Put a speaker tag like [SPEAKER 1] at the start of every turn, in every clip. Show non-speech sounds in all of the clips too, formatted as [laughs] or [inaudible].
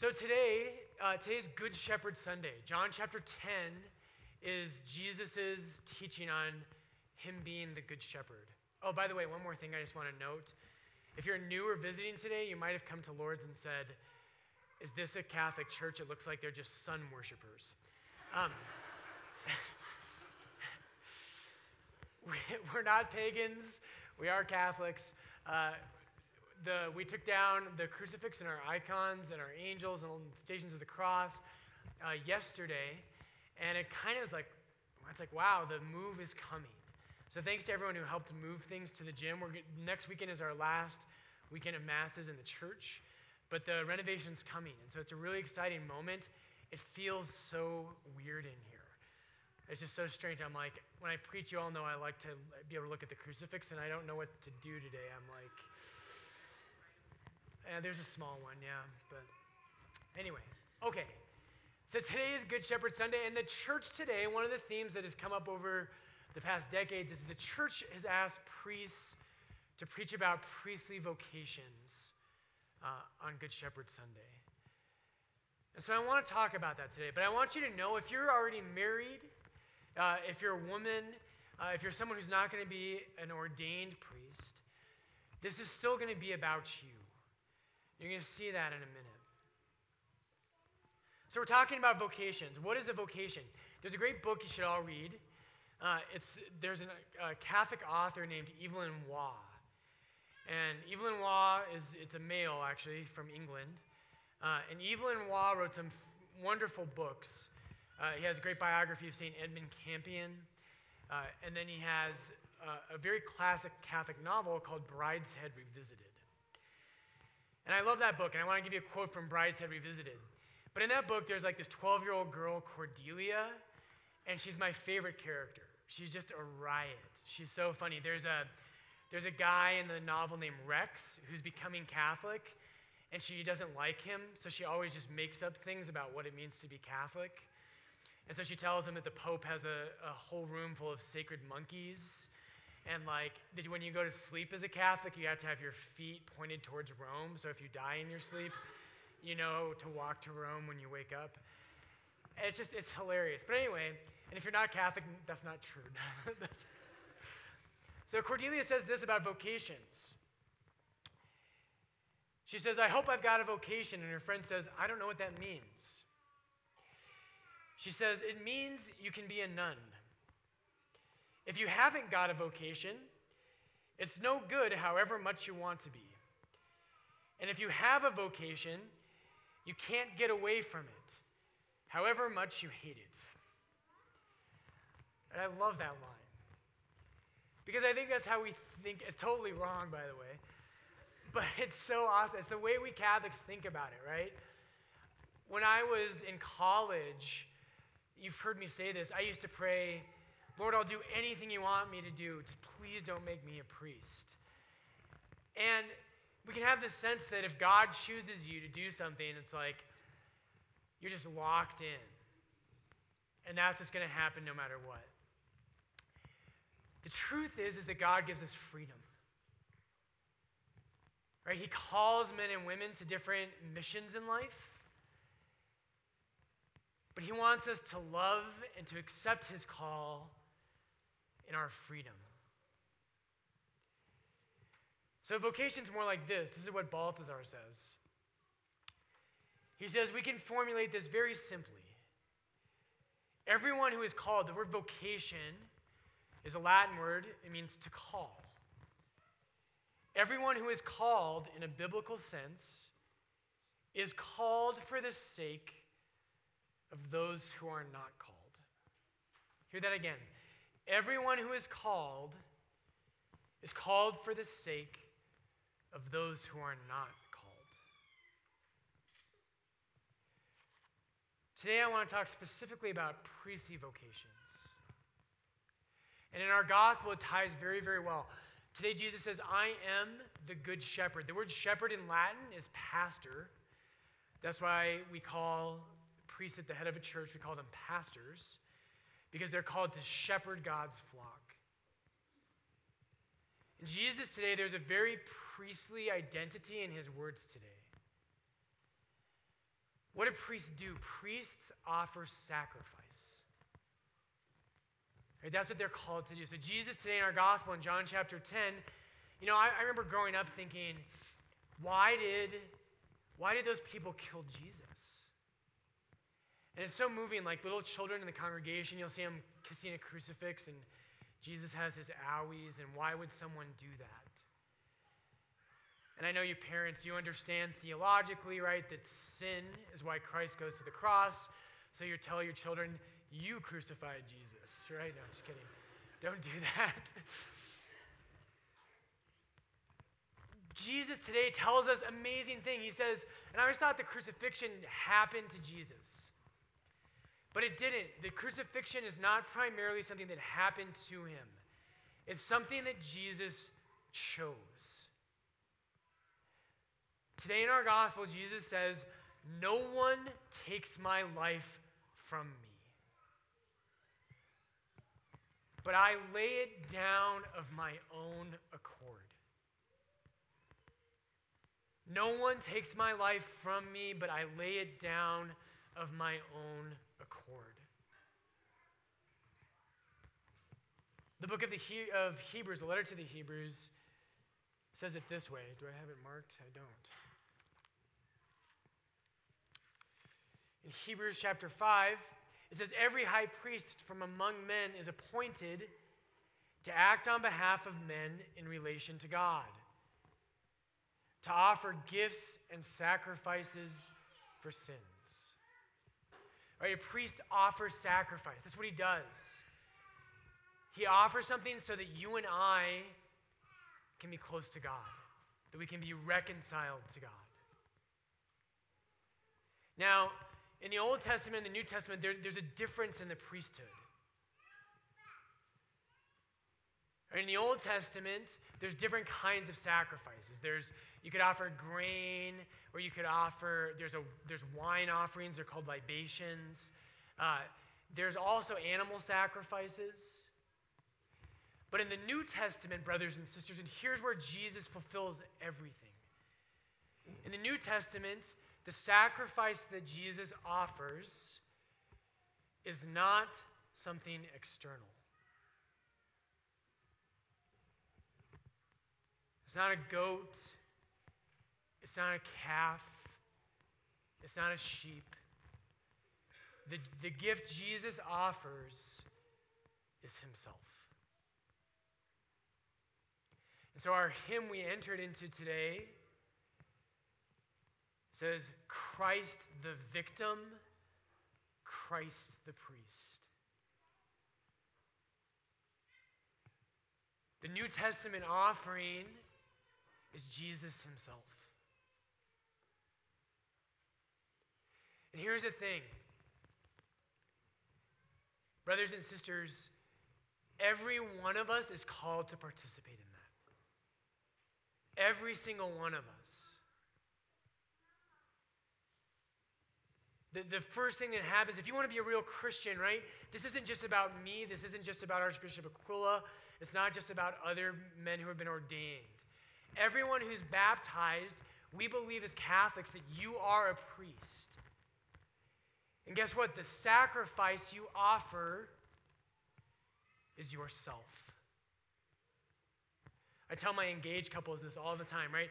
[SPEAKER 1] So today, uh, today's Good Shepherd Sunday. John chapter 10 is Jesus' teaching on him being the Good Shepherd. Oh, by the way, one more thing I just want to note. If you're new or visiting today, you might have come to Lord's and said, Is this a Catholic church? It looks like they're just sun worshippers. Um, [laughs] we're not pagans, we are Catholics. Uh, the, we took down the crucifix and our icons and our angels and stations of the cross uh, yesterday, and it kind of was like, it's like, wow, the move is coming. So thanks to everyone who helped move things to the gym. We're, next weekend is our last weekend of masses in the church, but the renovation's coming, and so it's a really exciting moment. It feels so weird in here. It's just so strange. I'm like, when I preach, you all know I like to be able to look at the crucifix, and I don't know what to do today. I'm like, uh, there's a small one, yeah. But anyway, okay. So today is Good Shepherd Sunday, and the church today, one of the themes that has come up over the past decades is the church has asked priests to preach about priestly vocations uh, on Good Shepherd Sunday. And so I want to talk about that today, but I want you to know if you're already married, uh, if you're a woman, uh, if you're someone who's not going to be an ordained priest, this is still going to be about you. You're going to see that in a minute. So, we're talking about vocations. What is a vocation? There's a great book you should all read. Uh, it's, there's an, a Catholic author named Evelyn Waugh. And Evelyn Waugh is it's a male, actually, from England. Uh, and Evelyn Waugh wrote some f- wonderful books. Uh, he has a great biography of St. Edmund Campion. Uh, and then he has uh, a very classic Catholic novel called Brideshead Revisited. And I love that book, and I want to give you a quote from Brideshead Revisited. But in that book, there's like this 12 year old girl, Cordelia, and she's my favorite character. She's just a riot. She's so funny. There's a, there's a guy in the novel named Rex who's becoming Catholic, and she doesn't like him, so she always just makes up things about what it means to be Catholic. And so she tells him that the Pope has a, a whole room full of sacred monkeys and like when you go to sleep as a Catholic, you have to have your feet pointed towards Rome. So if you die in your sleep, you know to walk to Rome when you wake up. It's just it's hilarious. But anyway, and if you're not Catholic, that's not true. [laughs] so Cordelia says this about vocations. She says, I hope I've got a vocation. And her friend says, I don't know what that means. She says, It means you can be a nun. If you haven't got a vocation, it's no good however much you want to be. And if you have a vocation, you can't get away from it, however much you hate it. And I love that line. Because I think that's how we think. It's totally wrong, by the way. [laughs] But it's so awesome. It's the way we Catholics think about it, right? When I was in college, you've heard me say this, I used to pray, Lord, I'll do anything you want me to do. Just please don't make me a priest. And we can have this sense that if God chooses you to do something, it's like you're just locked in. And that's what's going to happen no matter what. The truth is, is that God gives us freedom. Right? He calls men and women to different missions in life. But he wants us to love and to accept his call in our freedom. So vocation's more like this. This is what Balthasar says. He says we can formulate this very simply. Everyone who is called, the word vocation is a Latin word, it means to call. Everyone who is called in a biblical sense is called for the sake of those who are not called. Hear that again. Everyone who is called is called for the sake of those who are not called. Today, I want to talk specifically about priestly vocations. And in our gospel, it ties very, very well. Today, Jesus says, I am the good shepherd. The word shepherd in Latin is pastor. That's why we call priests at the head of a church, we call them pastors because they're called to shepherd God's flock. In Jesus today, there's a very priestly identity in his words today. What do priests do? Priests offer sacrifice. Right, that's what they're called to do. So, Jesus today in our gospel in John chapter 10, you know, I, I remember growing up thinking, why did, why did those people kill Jesus? And it's so moving, like little children in the congregation, you'll see them kissing a crucifix, and Jesus has his owies, and why would someone do that? And I know you parents, you understand theologically, right, that sin is why Christ goes to the cross. So you tell your children, you crucified Jesus, right? No, just kidding. Don't do [laughs] that. Jesus today tells us amazing thing. He says, and I always thought the crucifixion happened to Jesus. But it didn't. The crucifixion is not primarily something that happened to him. It's something that Jesus chose. Today in our gospel, Jesus says, No one takes my life from me. But I lay it down of my own accord. No one takes my life from me, but I lay it down of my own accord. The book of, the he- of Hebrews, the letter to the Hebrews, says it this way. Do I have it marked? I don't. In Hebrews chapter 5, it says, Every high priest from among men is appointed to act on behalf of men in relation to God, to offer gifts and sacrifices for sins. Right? A priest offers sacrifice. That's what he does. He offers something so that you and I can be close to God, that we can be reconciled to God. Now, in the Old Testament and the New Testament, there, there's a difference in the priesthood. In the Old Testament, there's different kinds of sacrifices. There's you could offer grain, or you could offer there's a there's wine offerings. They're called libations. Uh, there's also animal sacrifices. But in the New Testament, brothers and sisters, and here's where Jesus fulfills everything. In the New Testament, the sacrifice that Jesus offers is not something external. It's not a goat. It's not a calf. It's not a sheep. The, the gift Jesus offers is Himself. And so, our hymn we entered into today says, Christ the victim, Christ the priest. The New Testament offering is Jesus himself. And here's the thing brothers and sisters, every one of us is called to participate in that. Every single one of us. The, the first thing that happens, if you want to be a real Christian, right? This isn't just about me. This isn't just about Archbishop Aquila. It's not just about other men who have been ordained. Everyone who's baptized, we believe as Catholics that you are a priest. And guess what? The sacrifice you offer is yourself. I tell my engaged couples this all the time, right?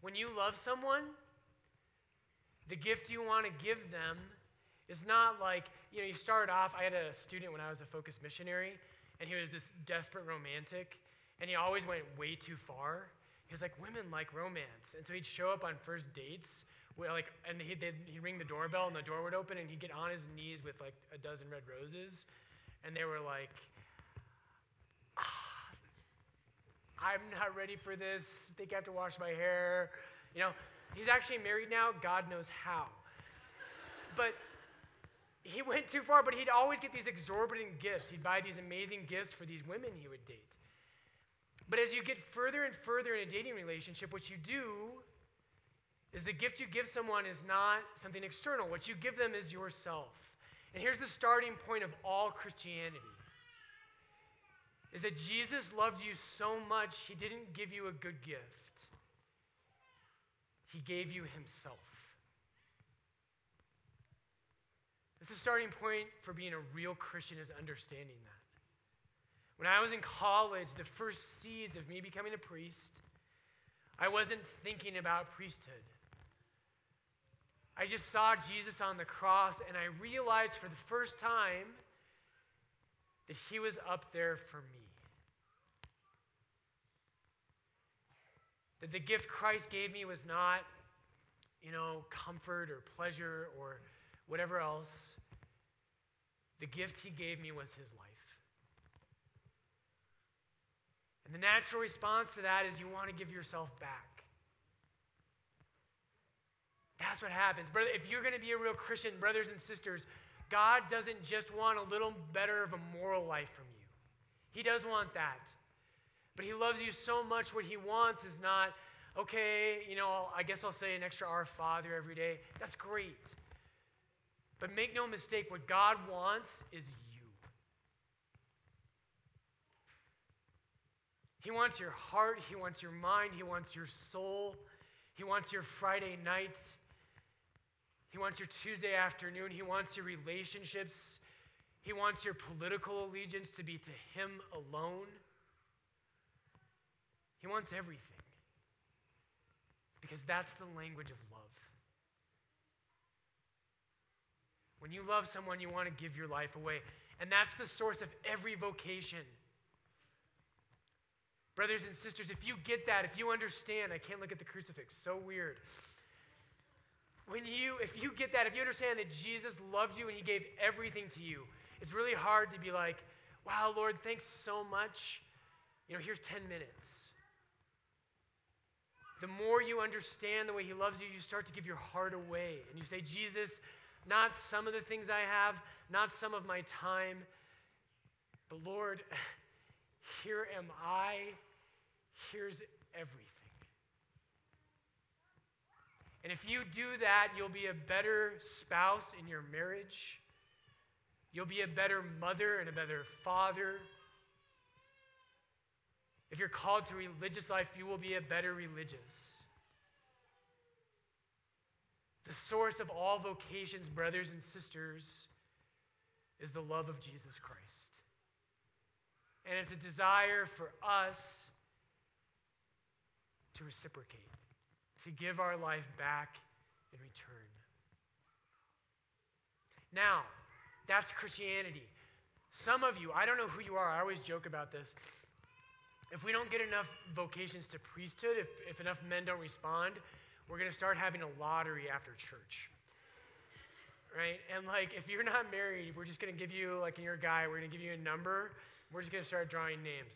[SPEAKER 1] When you love someone, the gift you want to give them is not like, you know, you start off. I had a student when I was a focus missionary, and he was this desperate romantic, and he always went way too far. He was like, women like romance. And so he'd show up on first dates, like, and he'd, he'd ring the doorbell, and the door would open, and he'd get on his knees with like a dozen red roses. And they were like, I'm not ready for this. I think I have to wash my hair. You know, He's actually married now, God knows how. But he went too far, but he'd always get these exorbitant gifts. He'd buy these amazing gifts for these women he would date. But as you get further and further in a dating relationship, what you do is the gift you give someone is not something external. What you give them is yourself. And here's the starting point of all Christianity. Is that Jesus loved you so much, he didn't give you a good gift. He gave you Himself. This is the starting point for being a real Christian is understanding that. When I was in college, the first seeds of me becoming a priest, I wasn't thinking about priesthood. I just saw Jesus on the cross, and I realized for the first time that he was up there for me. That the gift Christ gave me was not, you know, comfort or pleasure or whatever else. The gift he gave me was his life. And the natural response to that is you want to give yourself back. That's what happens. Brother, if you're going to be a real Christian, brothers and sisters, God doesn't just want a little better of a moral life from you. He does want that. But He loves you so much, what He wants is not, okay, you know, I guess I'll say an extra Our Father every day. That's great. But make no mistake, what God wants is you. He wants your heart, He wants your mind, He wants your soul, He wants your Friday nights. He wants your Tuesday afternoon. He wants your relationships. He wants your political allegiance to be to Him alone. He wants everything. Because that's the language of love. When you love someone, you want to give your life away. And that's the source of every vocation. Brothers and sisters, if you get that, if you understand, I can't look at the crucifix, so weird when you, if you get that, if you understand that Jesus loved you and he gave everything to you, it's really hard to be like, wow, Lord, thanks so much. You know, here's 10 minutes. The more you understand the way he loves you, you start to give your heart away. And you say, Jesus, not some of the things I have, not some of my time, but Lord, [laughs] here am I. Here's everything. And if you do that, you'll be a better spouse in your marriage. You'll be a better mother and a better father. If you're called to religious life, you will be a better religious. The source of all vocations, brothers and sisters, is the love of Jesus Christ. And it's a desire for us to reciprocate to give our life back in return. Now, that's Christianity. Some of you, I don't know who you are, I always joke about this. If we don't get enough vocations to priesthood, if, if enough men don't respond, we're going to start having a lottery after church. Right? And like, if you're not married, we're just going to give you, like, in your guy, we're going to give you a number. We're just going to start drawing names.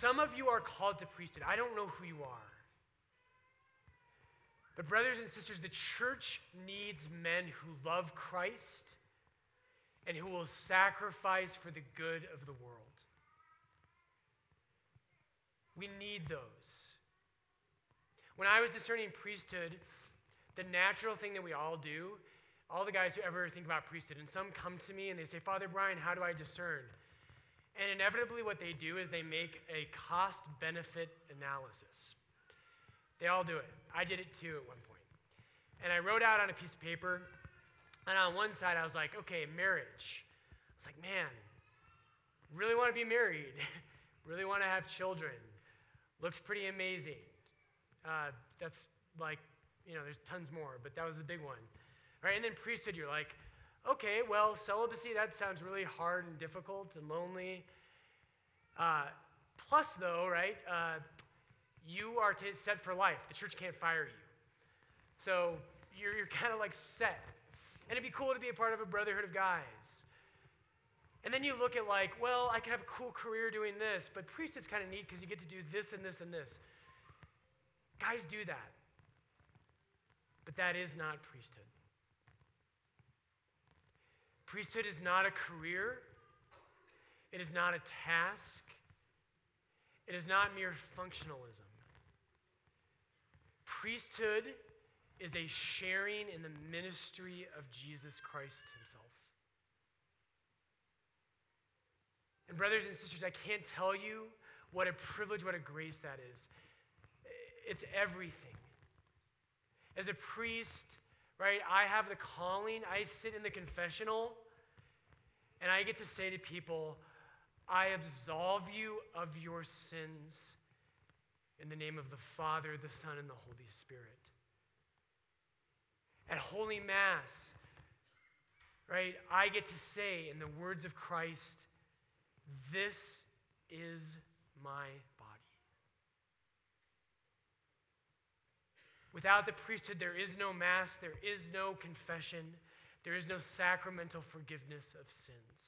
[SPEAKER 1] Some of you are called to priesthood. I don't know who you are. But, brothers and sisters, the church needs men who love Christ and who will sacrifice for the good of the world. We need those. When I was discerning priesthood, the natural thing that we all do, all the guys who ever think about priesthood, and some come to me and they say, Father Brian, how do I discern? And inevitably, what they do is they make a cost benefit analysis. They all do it. I did it too at one point. And I wrote out on a piece of paper, and on one side I was like, okay, marriage. I was like, man, really want to be married, [laughs] really want to have children. Looks pretty amazing. Uh, that's like, you know, there's tons more, but that was the big one. Right? And then priesthood, you're like, okay, well, celibacy, that sounds really hard and difficult and lonely. Uh, plus, though, right, uh, you are t- set for life. The church can't fire you. So you're, you're [laughs] kind of like set. And it'd be cool to be a part of a brotherhood of guys. And then you look at like, well, I can have a cool career doing this, but priesthood's kind of neat because you get to do this and this and this. Guys do that. But that is not priesthood. Priesthood is not a career. It is not a task. It is not mere functionalism. Priesthood is a sharing in the ministry of Jesus Christ himself. And, brothers and sisters, I can't tell you what a privilege, what a grace that is. It's everything. As a priest, right? I have the calling, I sit in the confessional, and I get to say to people, I absolve you of your sins in the name of the Father, the Son, and the Holy Spirit. At Holy Mass, right, I get to say in the words of Christ, This is my body. Without the priesthood, there is no Mass, there is no confession, there is no sacramental forgiveness of sins.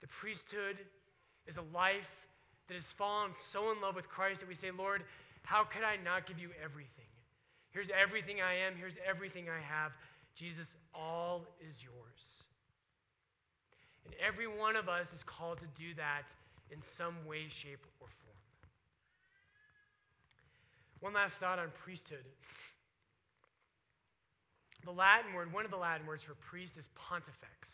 [SPEAKER 1] The priesthood is a life that has fallen so in love with Christ that we say, Lord, how could I not give you everything? Here's everything I am, here's everything I have. Jesus, all is yours. And every one of us is called to do that in some way, shape, or form. One last thought on priesthood. The Latin word, one of the Latin words for priest is pontifex.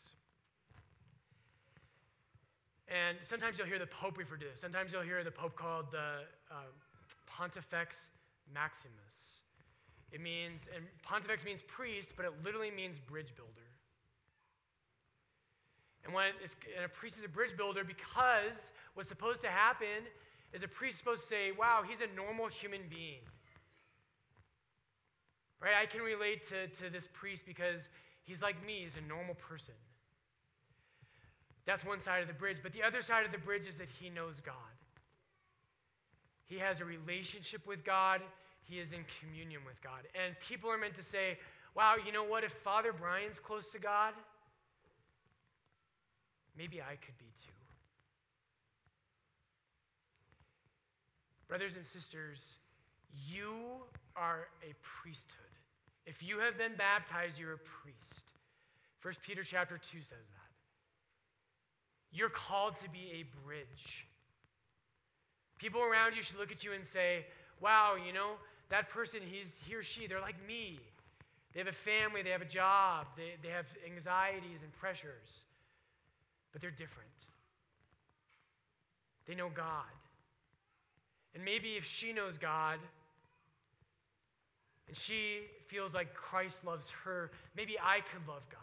[SPEAKER 1] And sometimes you'll hear the Pope refer to this. Sometimes you'll hear the Pope called the uh, Pontifex Maximus. It means, and Pontifex means priest, but it literally means bridge builder. And when and a priest is a bridge builder because what's supposed to happen is a priest is supposed to say, wow, he's a normal human being. Right? I can relate to, to this priest because he's like me, he's a normal person. That's one side of the bridge. But the other side of the bridge is that he knows God. He has a relationship with God, he is in communion with God. And people are meant to say, wow, you know what? If Father Brian's close to God, maybe I could be too. Brothers and sisters, you are a priesthood. If you have been baptized, you're a priest. 1 Peter chapter 2 says that. You're called to be a bridge. People around you should look at you and say, wow, you know, that person, he's, he or she, they're like me. They have a family, they have a job, they, they have anxieties and pressures, but they're different. They know God. And maybe if she knows God and she feels like Christ loves her, maybe I could love God.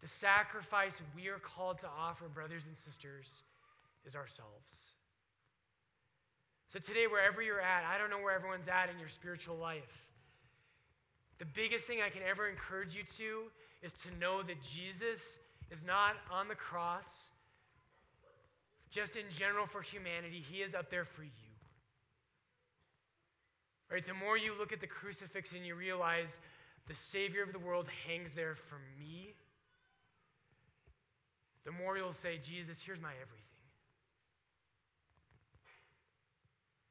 [SPEAKER 1] The sacrifice we are called to offer, brothers and sisters, is ourselves. So today, wherever you're at, I don't know where everyone's at in your spiritual life. The biggest thing I can ever encourage you to is to know that Jesus is not on the cross just in general for humanity, He is up there for you. Right? The more you look at the crucifix and you realize the Savior of the world hangs there for me the more you'll say, Jesus, here's my everything.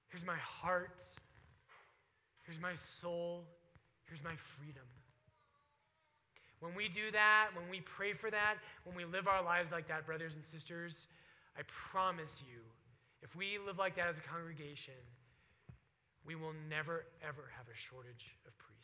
[SPEAKER 1] Here's my heart. Here's my soul. Here's my freedom. When we do that, when we pray for that, when we live our lives like that, brothers and sisters, I promise you, if we live like that as a congregation, we will never, ever have a shortage of priests.